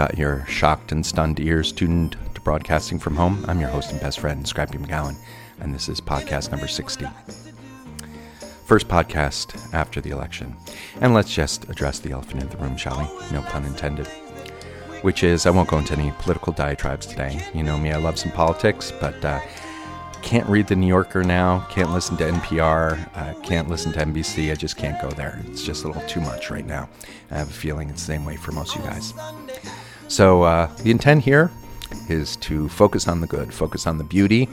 Got your shocked and stunned ears tuned to broadcasting from home. I'm your host and best friend, Scrappy McGowan, and this is podcast number 60. First podcast after the election. And let's just address the elephant in the room, shall we? No pun intended. Which is, I won't go into any political diatribes today. You know me, I love some politics, but uh, can't read the New Yorker now, can't listen to NPR, uh, can't listen to NBC. I just can't go there. It's just a little too much right now. I have a feeling it's the same way for most of you guys. So, uh, the intent here is to focus on the good, focus on the beauty,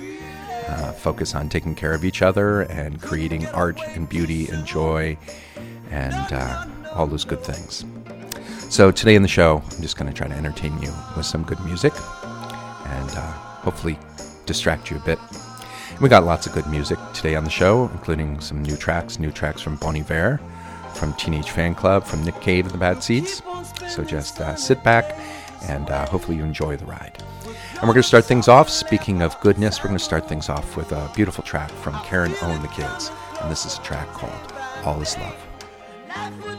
uh, focus on taking care of each other and creating art and beauty and joy and uh, all those good things. So, today in the show, I'm just going to try to entertain you with some good music and uh, hopefully distract you a bit we got lots of good music today on the show, including some new tracks, new tracks from Bon Iver, from Teenage Fanclub, from Nick Cave and the Bad Seeds. So just uh, sit back and uh, hopefully you enjoy the ride. And we're going to start things off. Speaking of goodness, we're going to start things off with a beautiful track from Karen O and the Kids. And this is a track called All Is Love.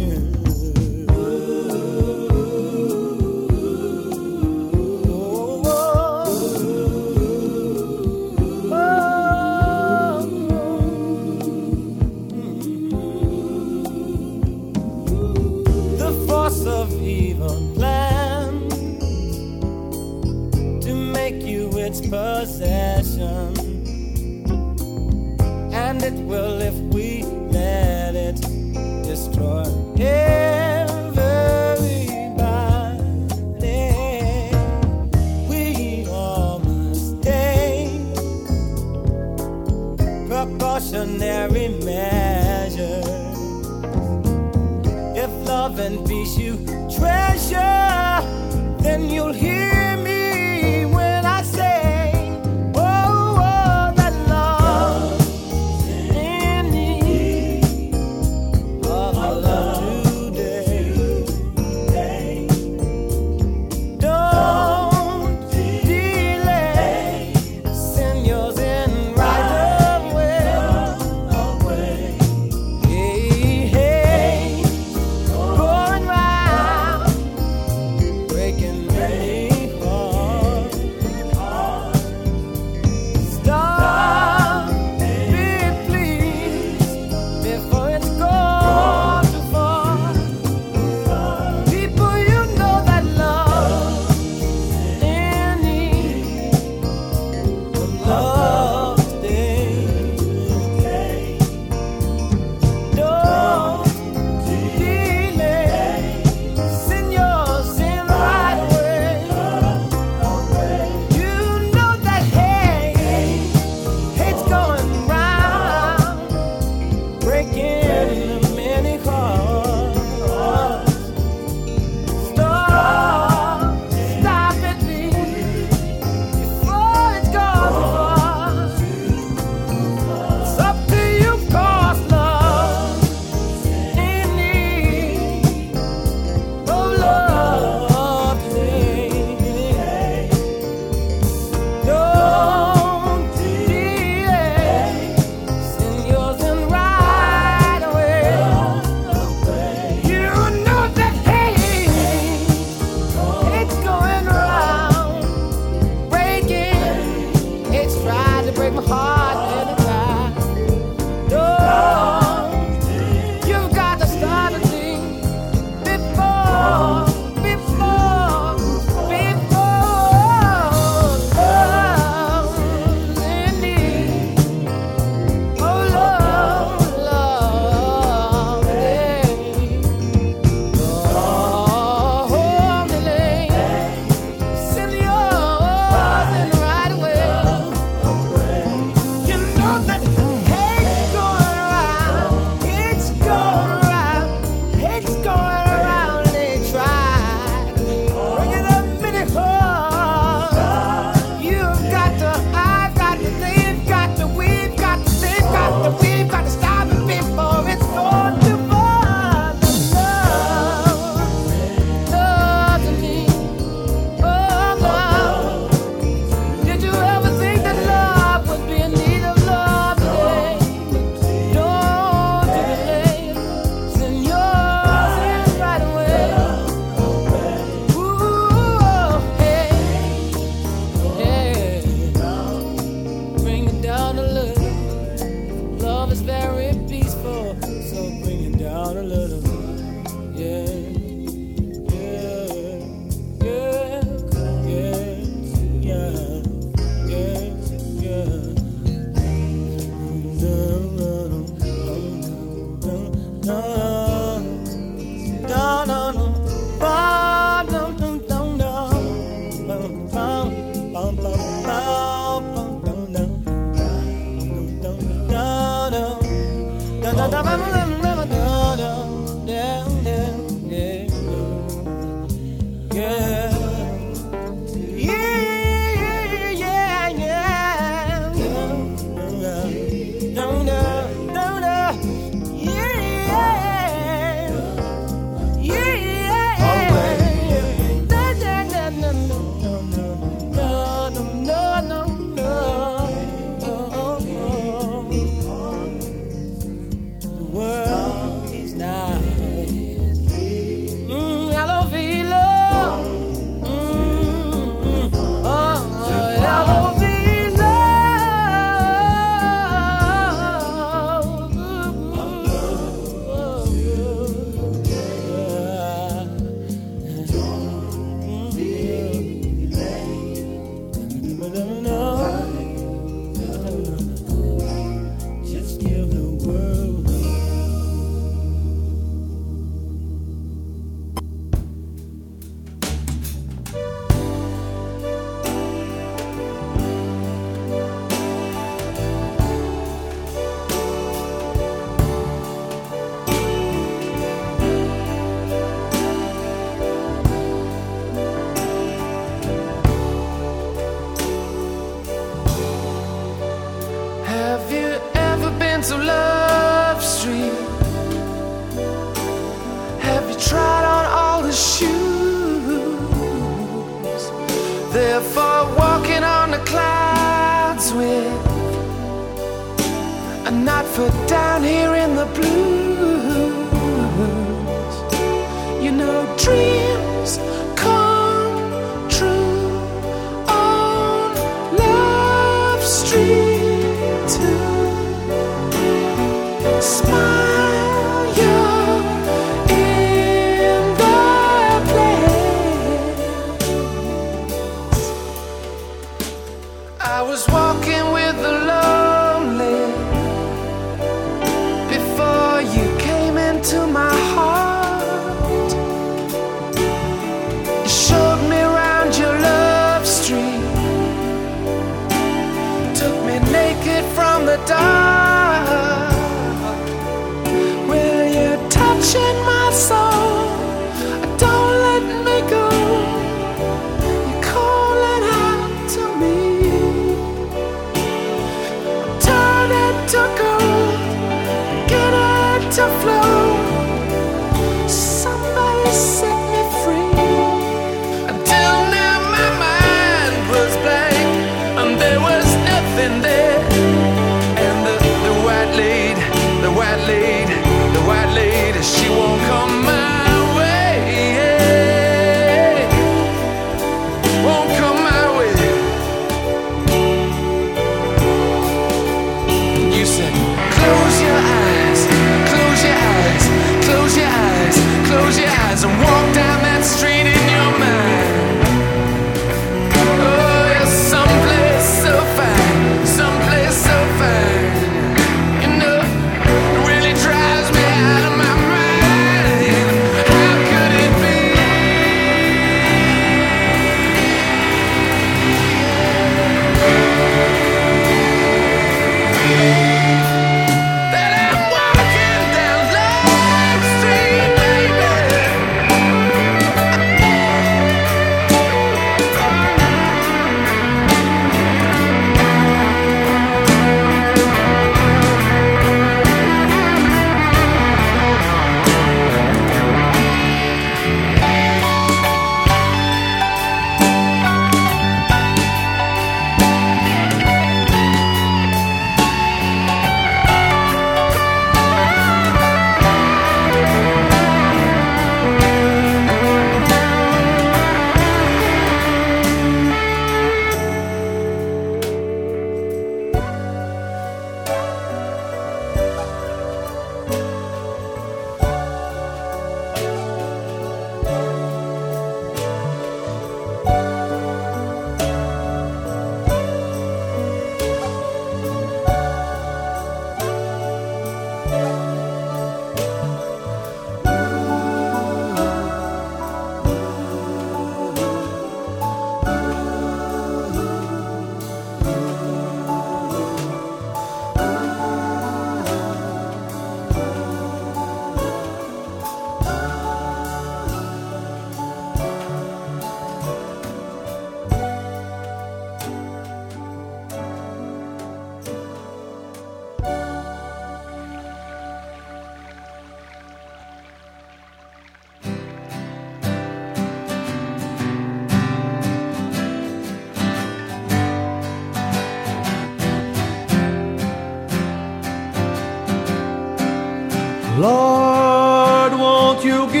Lord, won't you give?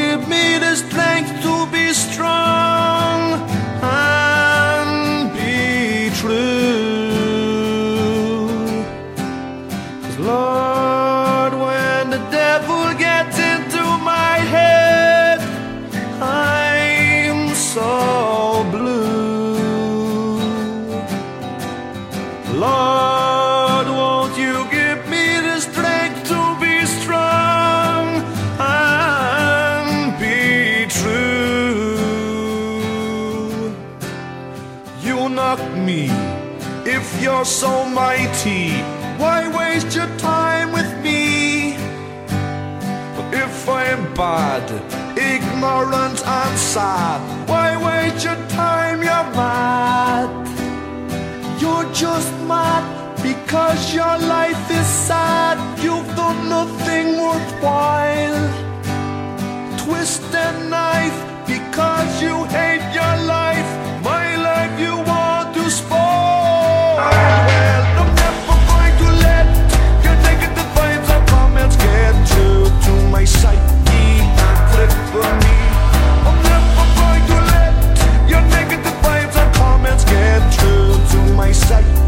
ignorant and sad. Why waste your time? You're mad. You're just mad because your life is sad. You've done nothing worthwhile. Twist a knife because you hate your life. sight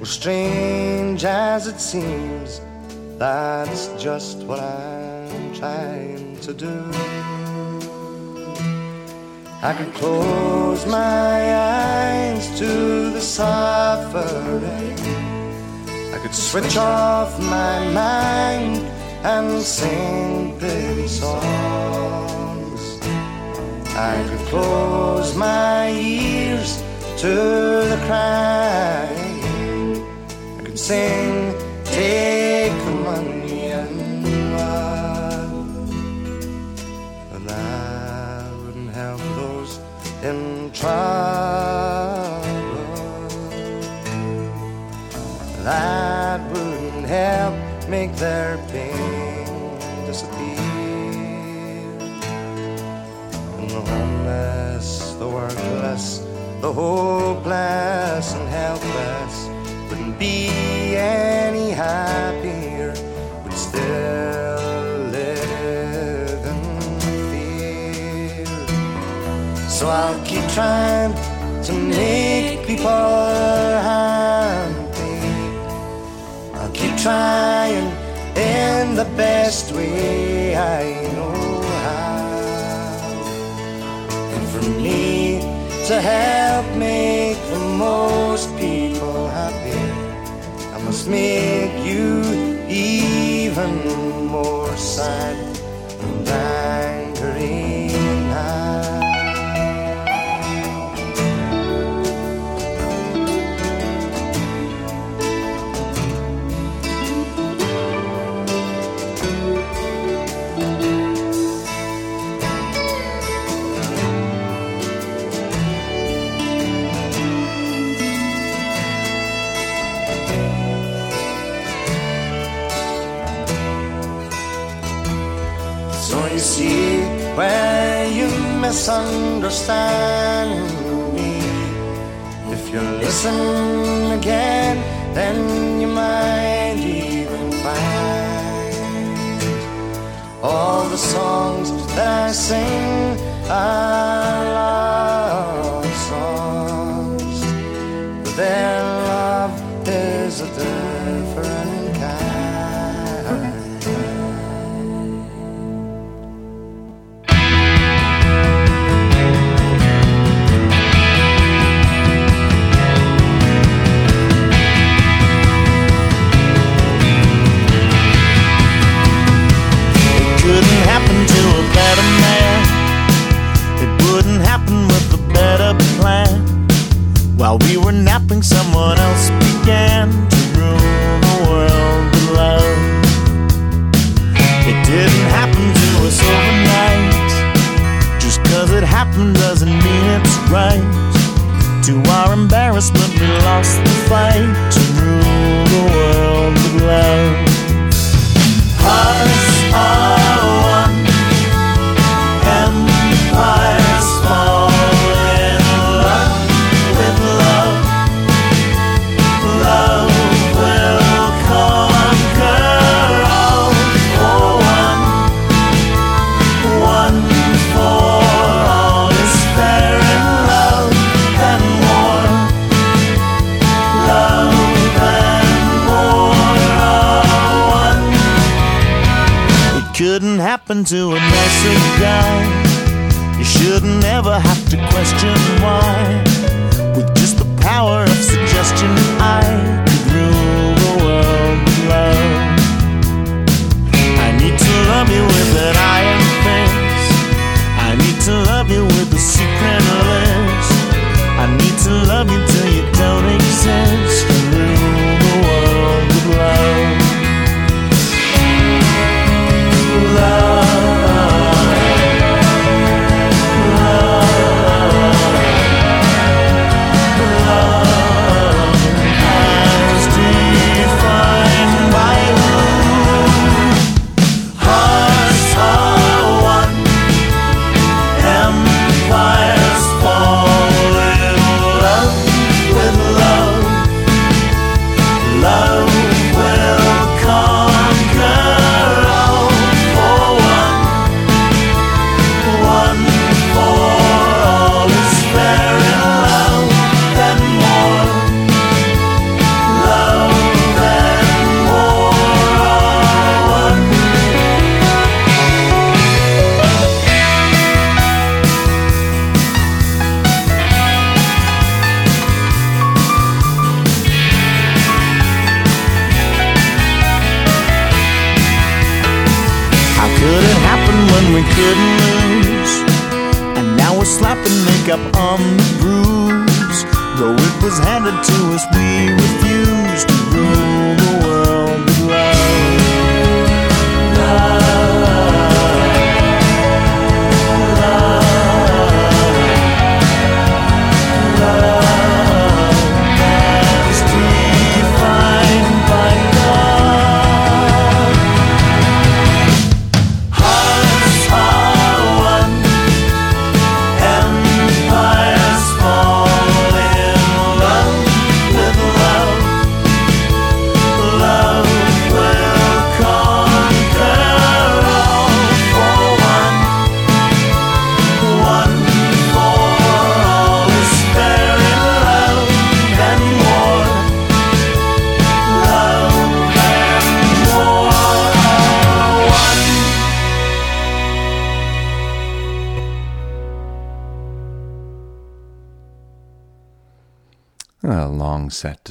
Well, strange as it seems, that's just what I'm trying to do. I could close my eyes to the suffering. I could switch off my mind and sing pretty songs. I could close my ears to the cry sing a different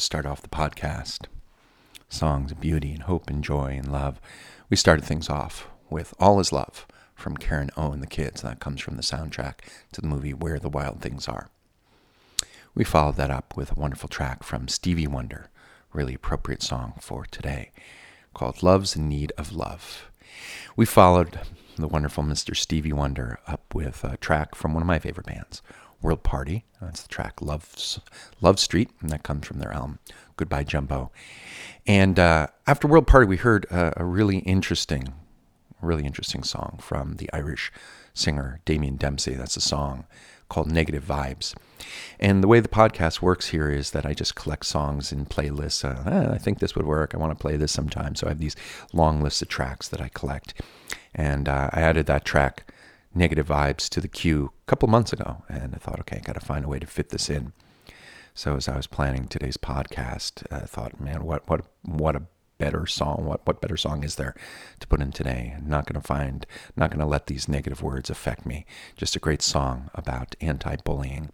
start off the podcast songs of beauty and hope and joy and love. We started things off with All Is Love from Karen O and the Kids. That comes from the soundtrack to the movie Where the Wild Things Are. We followed that up with a wonderful track from Stevie Wonder, really appropriate song for today, called Love's in Need of Love. We followed the wonderful Mr. Stevie Wonder up with a track from one of my favorite bands, World Party. That's the track Love, Love Street, and that comes from their album Goodbye Jumbo. And uh, after World Party, we heard a, a, really interesting, really interesting song from the Irish singer Damien Dempsey. That's a song called Negative Vibes. And the way the podcast works here is that I just collect songs in playlists. Uh, eh, I think this would work. I want to play this sometime. So I have these long lists of tracks that I collect. And uh, I added that track Negative Vibes, to the queue a couple months ago. And I thought, okay, I got to find a way to fit this in. So as I was planning today's podcast, I thought, man, what what what a better song. What what better song is there to put in today? I'm not going to find, not going to let these negative words affect me. Just a great song about anti-bullying.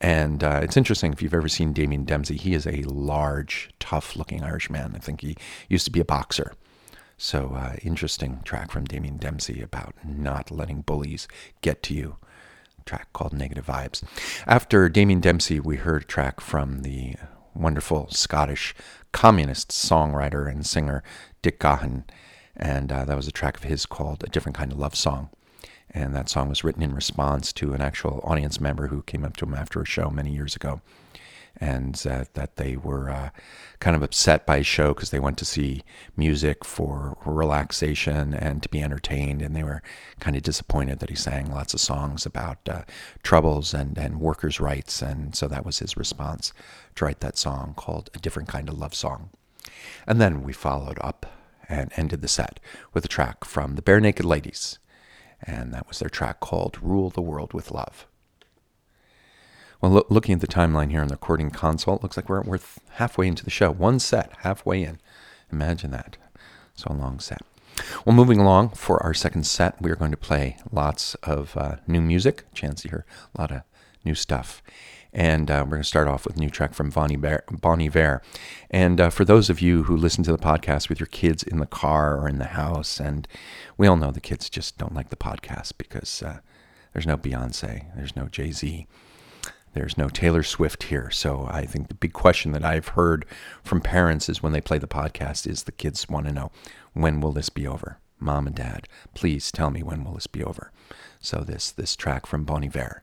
And uh, it's interesting if you've ever seen Damien Dempsey. He is a large, tough-looking Irishman. I think he used to be a boxer. So uh, interesting track from Damien Dempsey about not letting bullies get to you. track called Negative Vibes. After Damien Dempsey, we heard a track from the wonderful Scottish communist songwriter and singer Dick Gaughan, and uh, that was a track of his called A Different Kind of Love Song. And that song was written in response to an actual audience member who came up to him after a show many years ago and said that they were uh, kind of upset by his show because they went to see music for relaxation and to be entertained, and they were kind of disappointed that he sang lots of songs about uh, troubles and, and workers' rights, and so that was his response to write that song called A Different Kind of Love Song. And then we followed up and ended the set with a track from the Barenaked Ladies, and that was their track called Rule the World with Love. Well, lo- looking at the timeline here on the recording console, it looks like we're, we're halfway into the show. One set, halfway in. Imagine that. So a long set. Well, moving along for our second set, we are going to play lots of uh, new music. Chance to hear a lot of new stuff. And uh, we're going to start off with a new track from Bon Iver. Bonnie. And uh, for those of you who listen to the podcast with your kids in the car or in the house, and we all know the kids just don't like the podcast because uh, there's no Beyonce, there's no Jay Z. There's no Taylor Swift here. So I think the big question that I've heard from parents is when they play the podcast is the kids want to know, when will this be over? Mom and dad, please tell me when will this be over? So this this track from Bon Iver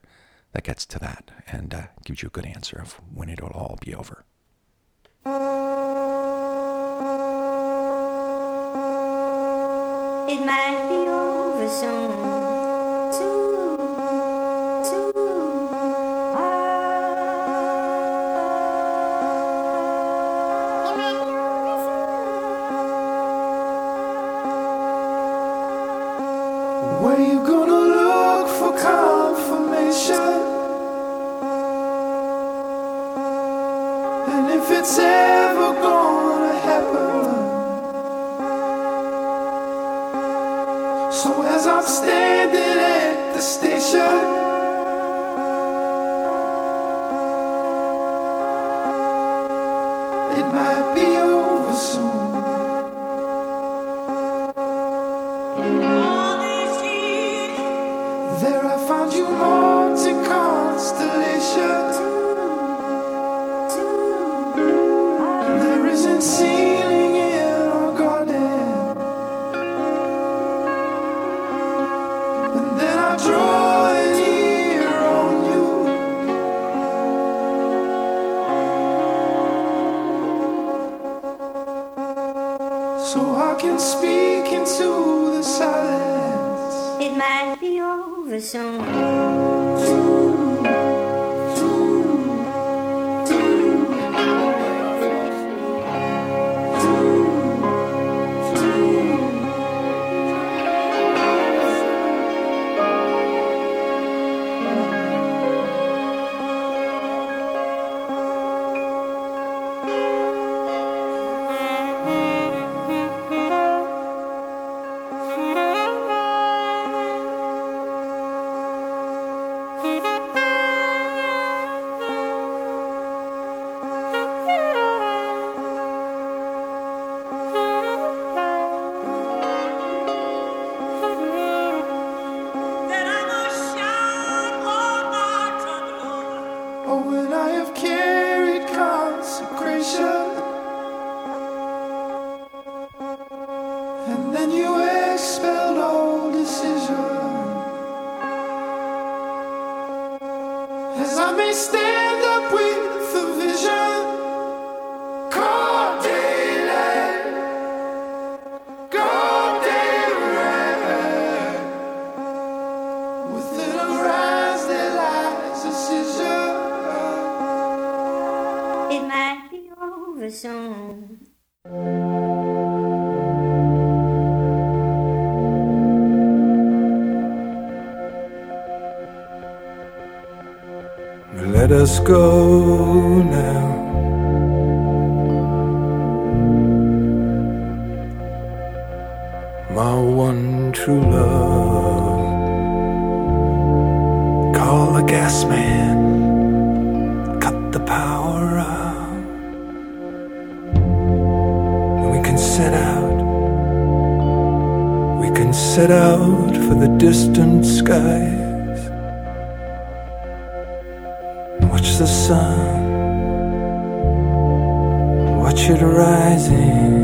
that gets to that and uh, gives you a good answer of when it'll all be over. It might be over soon. Soon, soon. And us go now. My one true love. Call the gas man. Cut the power out. And we can set out. We can set out for the distant skies. Sun, watch it rising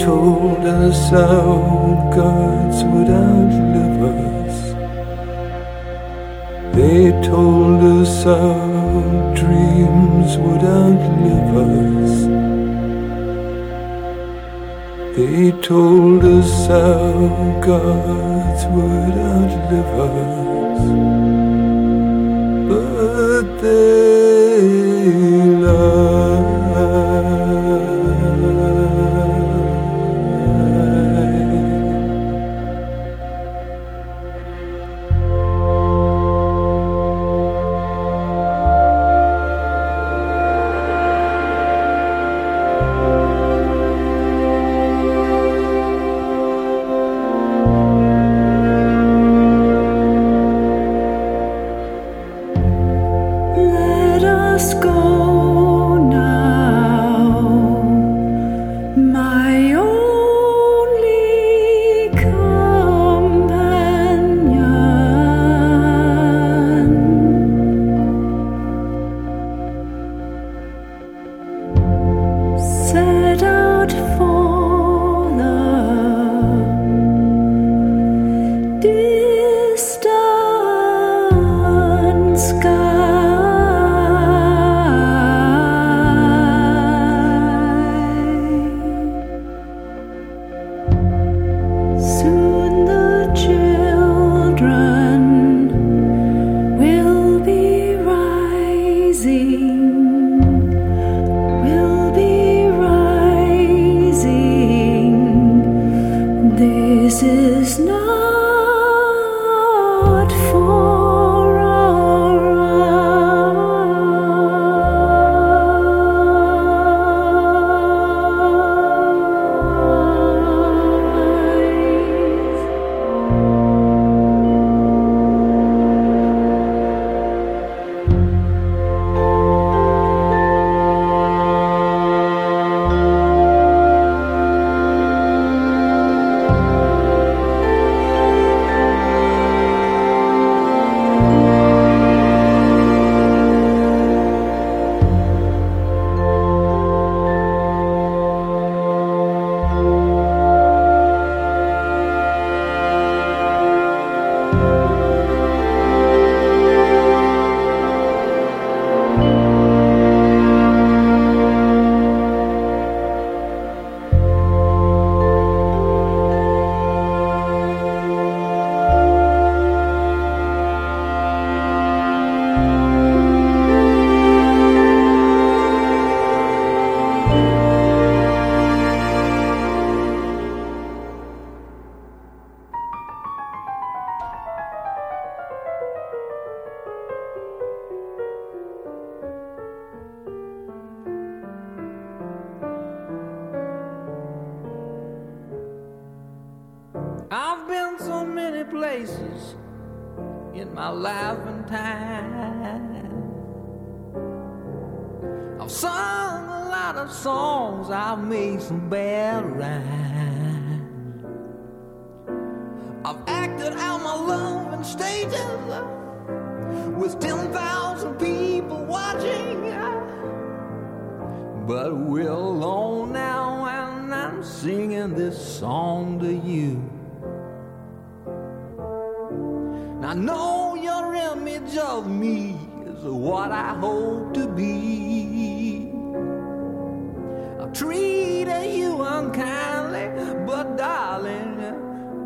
told us our gods would outlive us. They told us our dreams would outlive us. They told us our gods would outlive us. But they lied.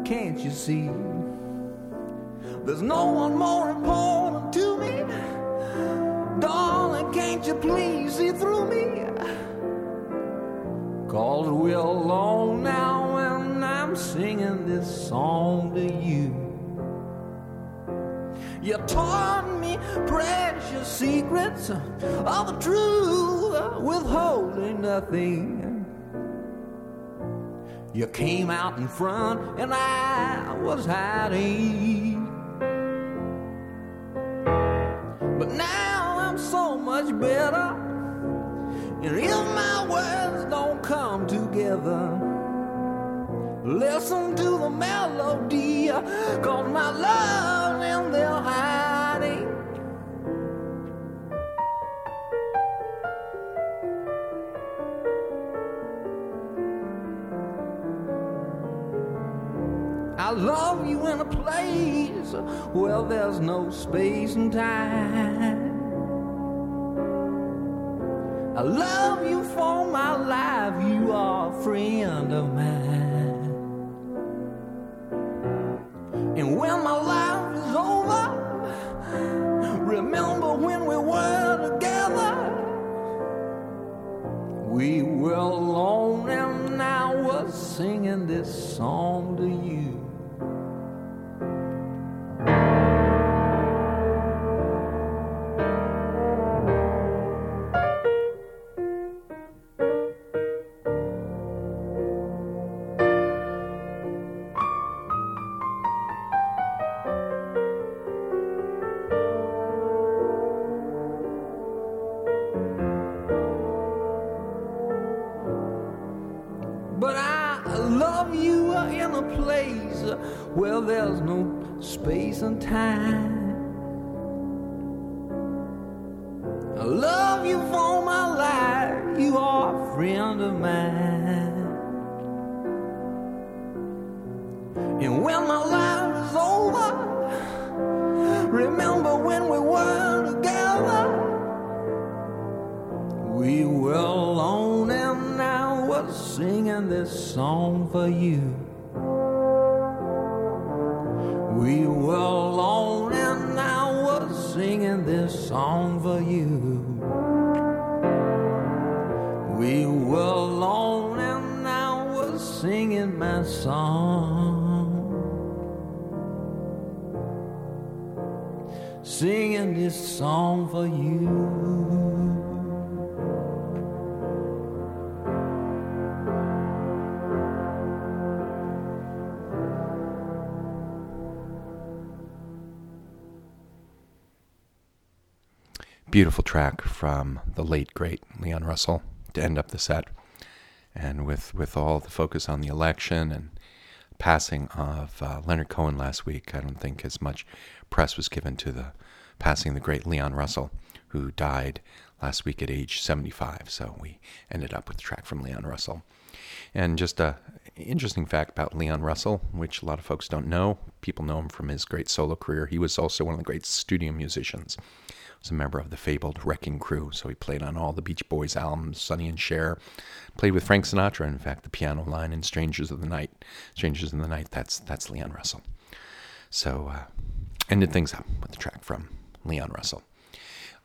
Can't you see? There's no one more important to me. Darling, can't you please see through me? Cause we're alone now, and I'm singing this song to you. You taught me precious secrets of the truth, withholding nothing. You came out in front, and I was hiding. But now I'm so much better. And if my words don't come together, listen to the melody, cause my love's in there hiding. Love you in a place where there's no space and time. I love you for my life, you are a friend of mine. And when my life is over, remember when we were together. We were alone and I was singing this song to you. Where there's no space and time. I love you for my life, you are a friend of mine. And when my life is over, remember when we were together. We were alone and now I was singing this song for you. We were alone and I was singing this song for you. We were alone and I was singing my song. Singing this song for you. Beautiful track from the late great Leon Russell to end up the set, and with with all the focus on the election and passing of uh, Leonard Cohen last week, I don't think as much press was given to the passing of the great Leon Russell, who died last week at age 75. So we ended up with a track from Leon Russell. And just a interesting fact about Leon Russell, which a lot of folks don't know. People know him from his great solo career. He was also one of the great studio musicians. Was a member of the fabled Wrecking Crew, so he played on all the Beach Boys albums, Sonny and Cher. Played with Frank Sinatra, in fact, the piano line in "Strangers of the Night." "Strangers in the Night." That's that's Leon Russell. So uh, ended things up with the track from Leon Russell.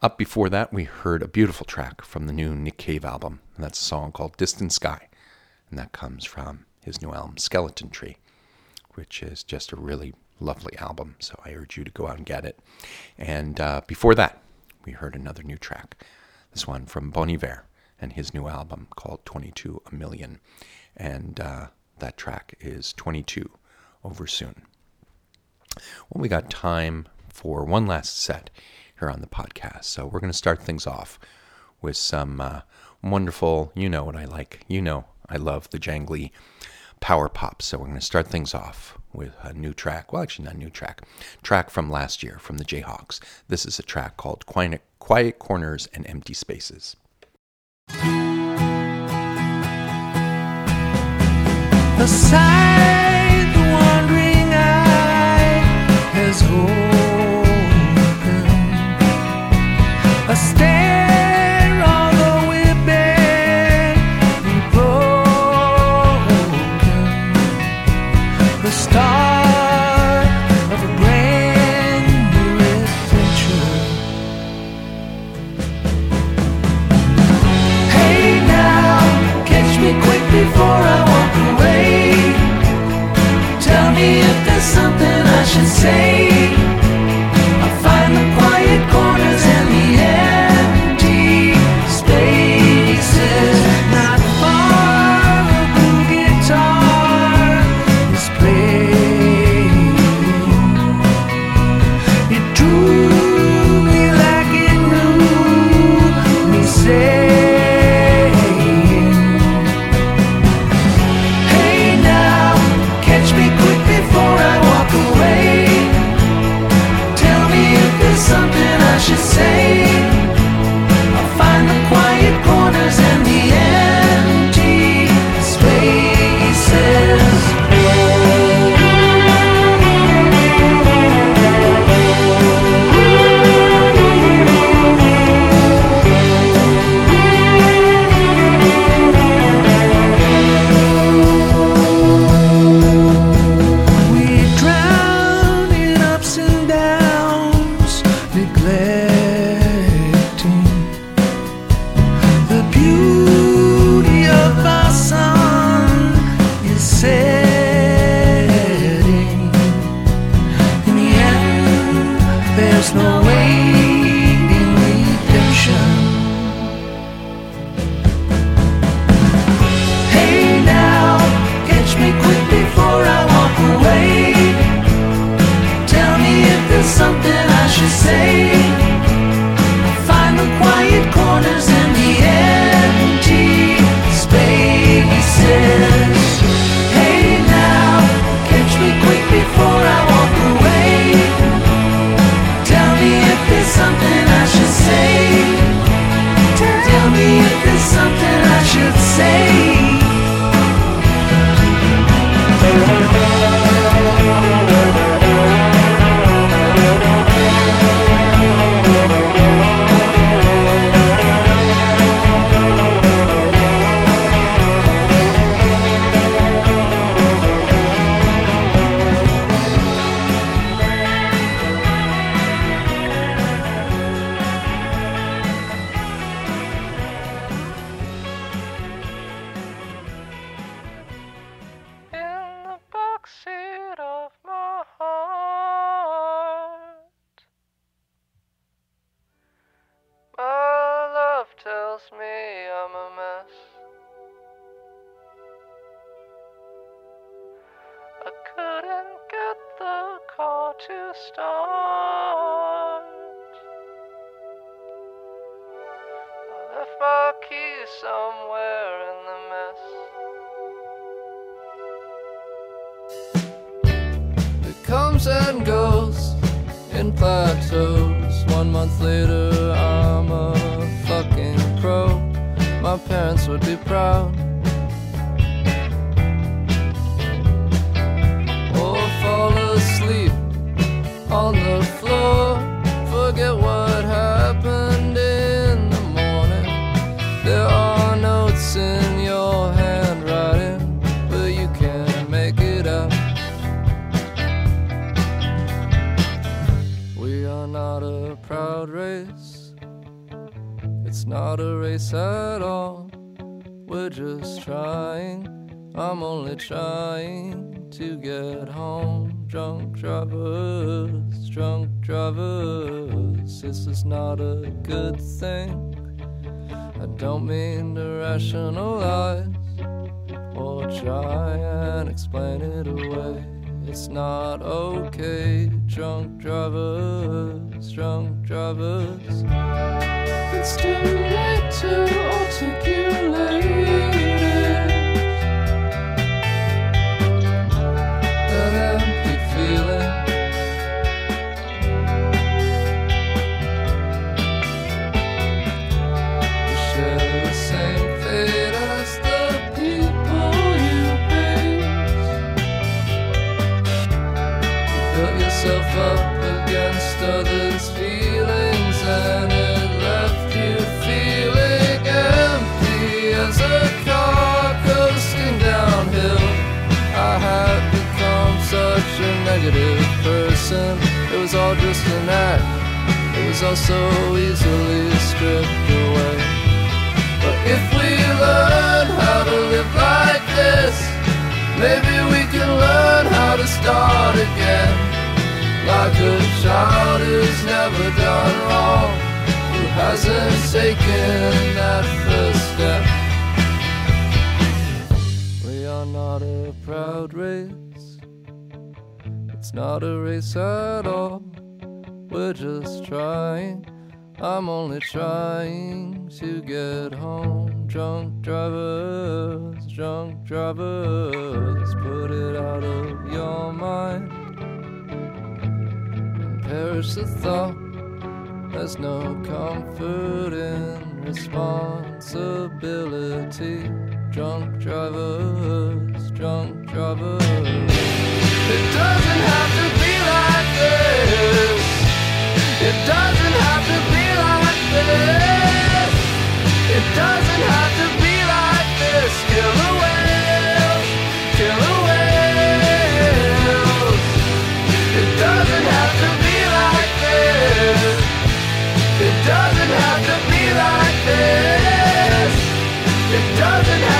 Up before that, we heard a beautiful track from the new Nick Cave album, and that's a song called Distant Sky. And that comes from his new album, Skeleton Tree, which is just a really lovely album. So I urge you to go out and get it. And uh, before that, we heard another new track, this one from Bon Iver and his new album called 22 A Million. And uh, that track is 22 Over Soon. Well, we got time for one last set here on the podcast. So we're going to start things off with some uh, wonderful, you know what I like. You know I love the jangly power pop. So we're going to start things off with a new track. Well, actually, not a new track. Track from last year from the Jayhawks. This is a track called Quiet, Quiet Corners and Empty Spaces. The sight, the wandering eye has opened. A stare, should say. Somewhere in the mess. It comes and goes in plateaus. One month later, I'm a fucking pro. My parents would be proud. Race at all. We're just trying. I'm only trying to get home. Drunk drivers, drunk drivers. This is not a good thing. I don't mean to rationalize or try and explain it away. It's not okay. Drunk drivers, drunk drivers. It's too late to negative person. It was all just an act. It was all so easily stripped away. But if we learn how to live like this, maybe we can learn how to start again. Like a child who's never done wrong, who hasn't taken that first step. We are not a proud race, it's not a race at all. We're just trying. I'm only trying to get home. Drunk drivers, drunk drivers, put it out of your mind. And perish the thought. There's no comfort in responsibility. Drunk drivers, drunk drivers. It doesn't have to be like this. It doesn't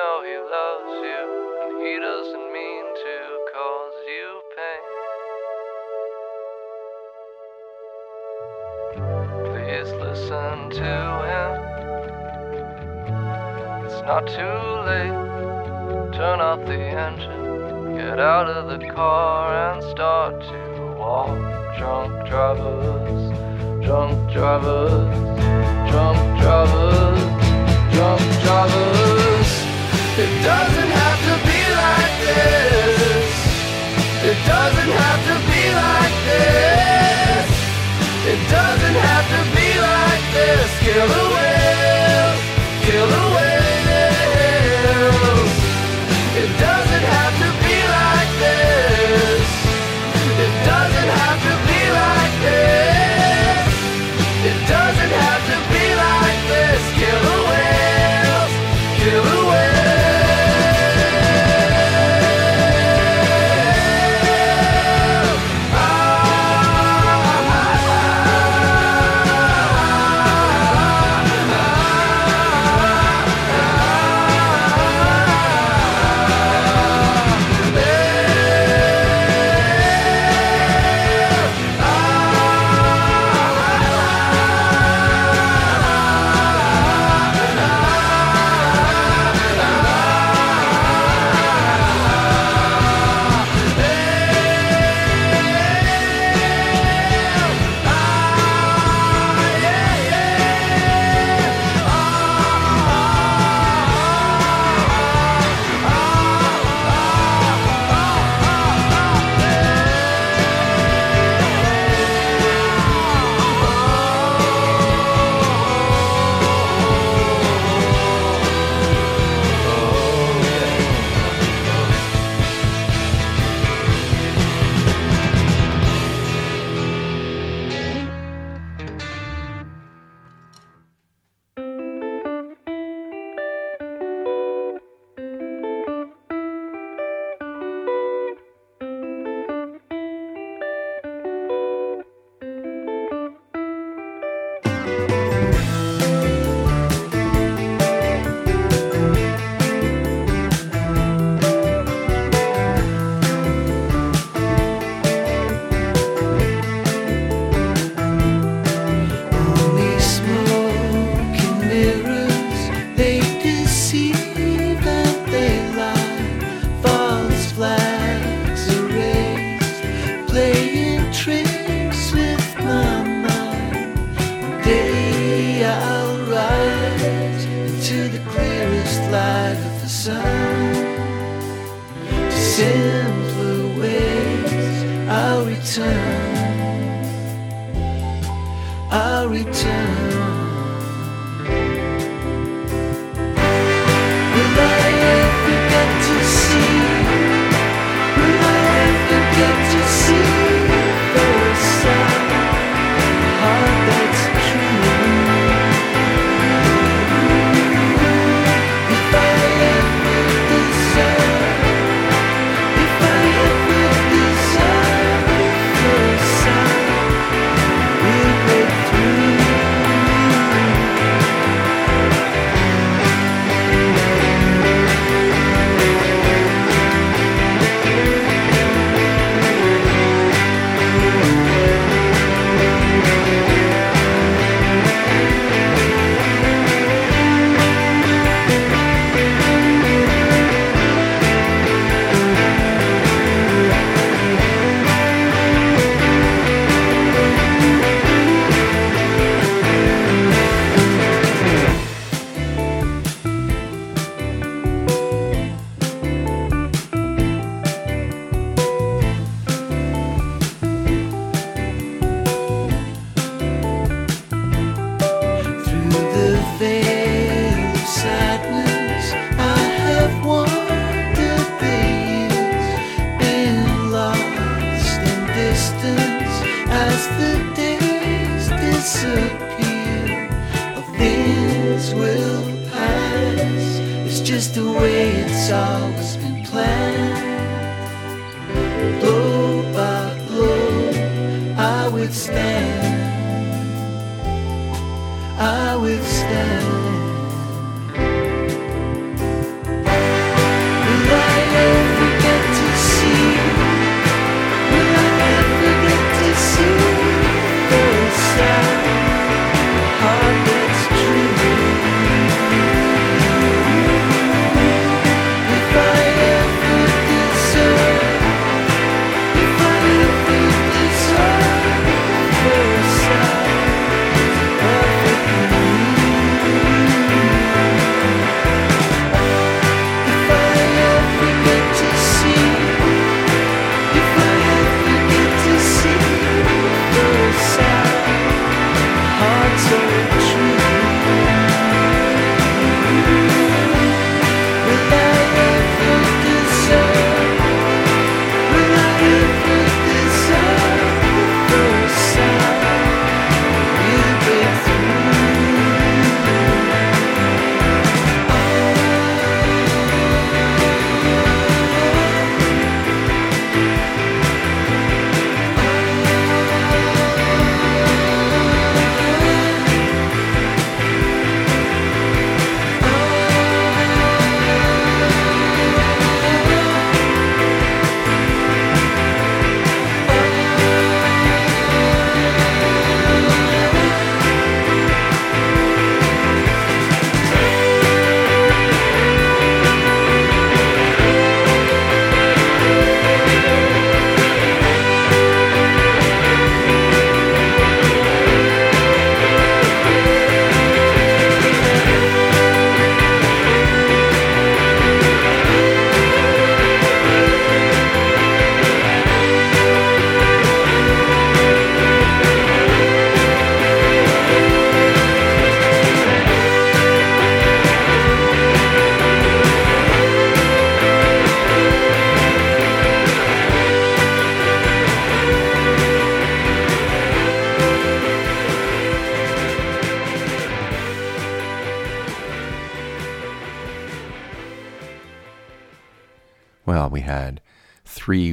know he loves you, and he doesn't mean to cause you pain. Please listen to him. It's not too late. Turn off the engine, get out of the car and start to walk. Drunk drivers, drunk drivers, drunk drivers, drunk drivers. It doesn't have to be like this. It doesn't have to be like this. It doesn't have to be like this. Killer whales,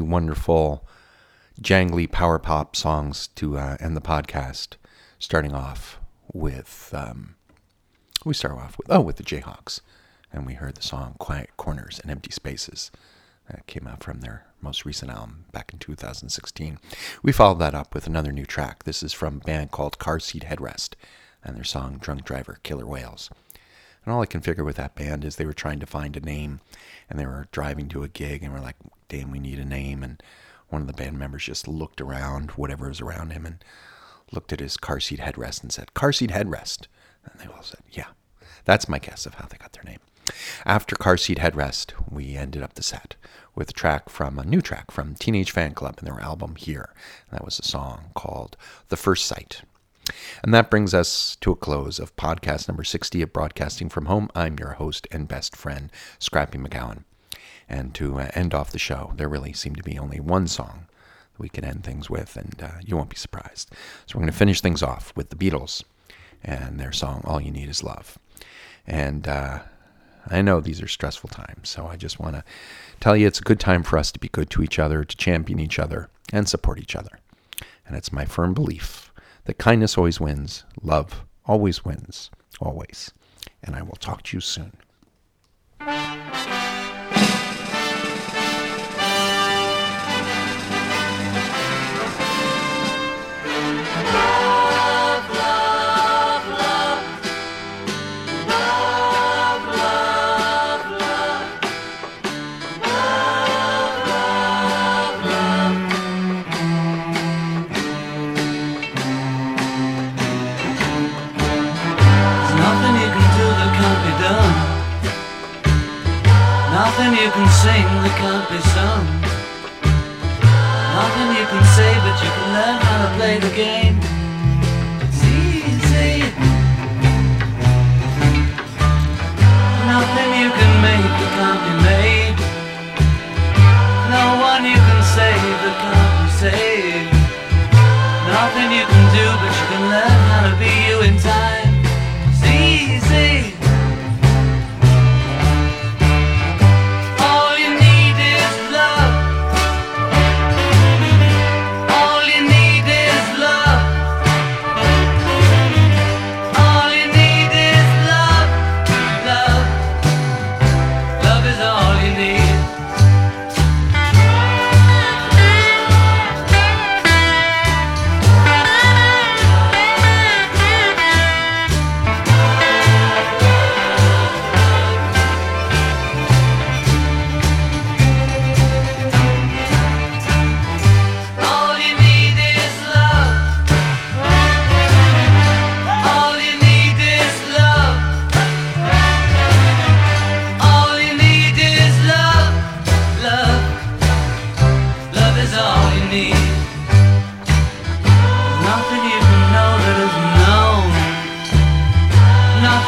wonderful, jangly power pop songs to uh, end the podcast. Starting off with, um, we start off with, oh, with the Jayhawks. And we heard the song Quiet Corners and Empty Spaces. That came out from their most recent album back in 2016. We followed that up with another new track. This is from a band called Car Seat Headrest and their song Drunk Driver Killer Whales. And all I can figure with that band is they were trying to find a name and they were driving to a gig and were like, damn, we need a name. And one of the band members just looked around, whatever was around him, and looked at his car seat headrest and said, Car seat headrest. And they all said, yeah. That's my guess of how they got their name. After Car Seat Headrest, we ended up the set with a track from a new track from Teenage Fanclub and their album Here. That was a song called The First Sight. And that brings us to a close of podcast number 60 of Broadcasting from Home. I'm your host and best friend, Scrappy McGowan. And to uh, end off the show, there really seemed to be only one song that we could end things with, and uh, you won't be surprised. So we're going to finish things off with the Beatles and their song All You Need Is Love. And uh, I know these are stressful times, so I just want to tell you it's a good time for us to be good to each other, to champion each other, and support each other. And it's my firm belief that kindness always wins, love always wins, always. And I will talk to you soon. That can't be sung. Nothing you can say, but you can learn how to play the game.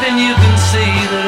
Nothing you can see that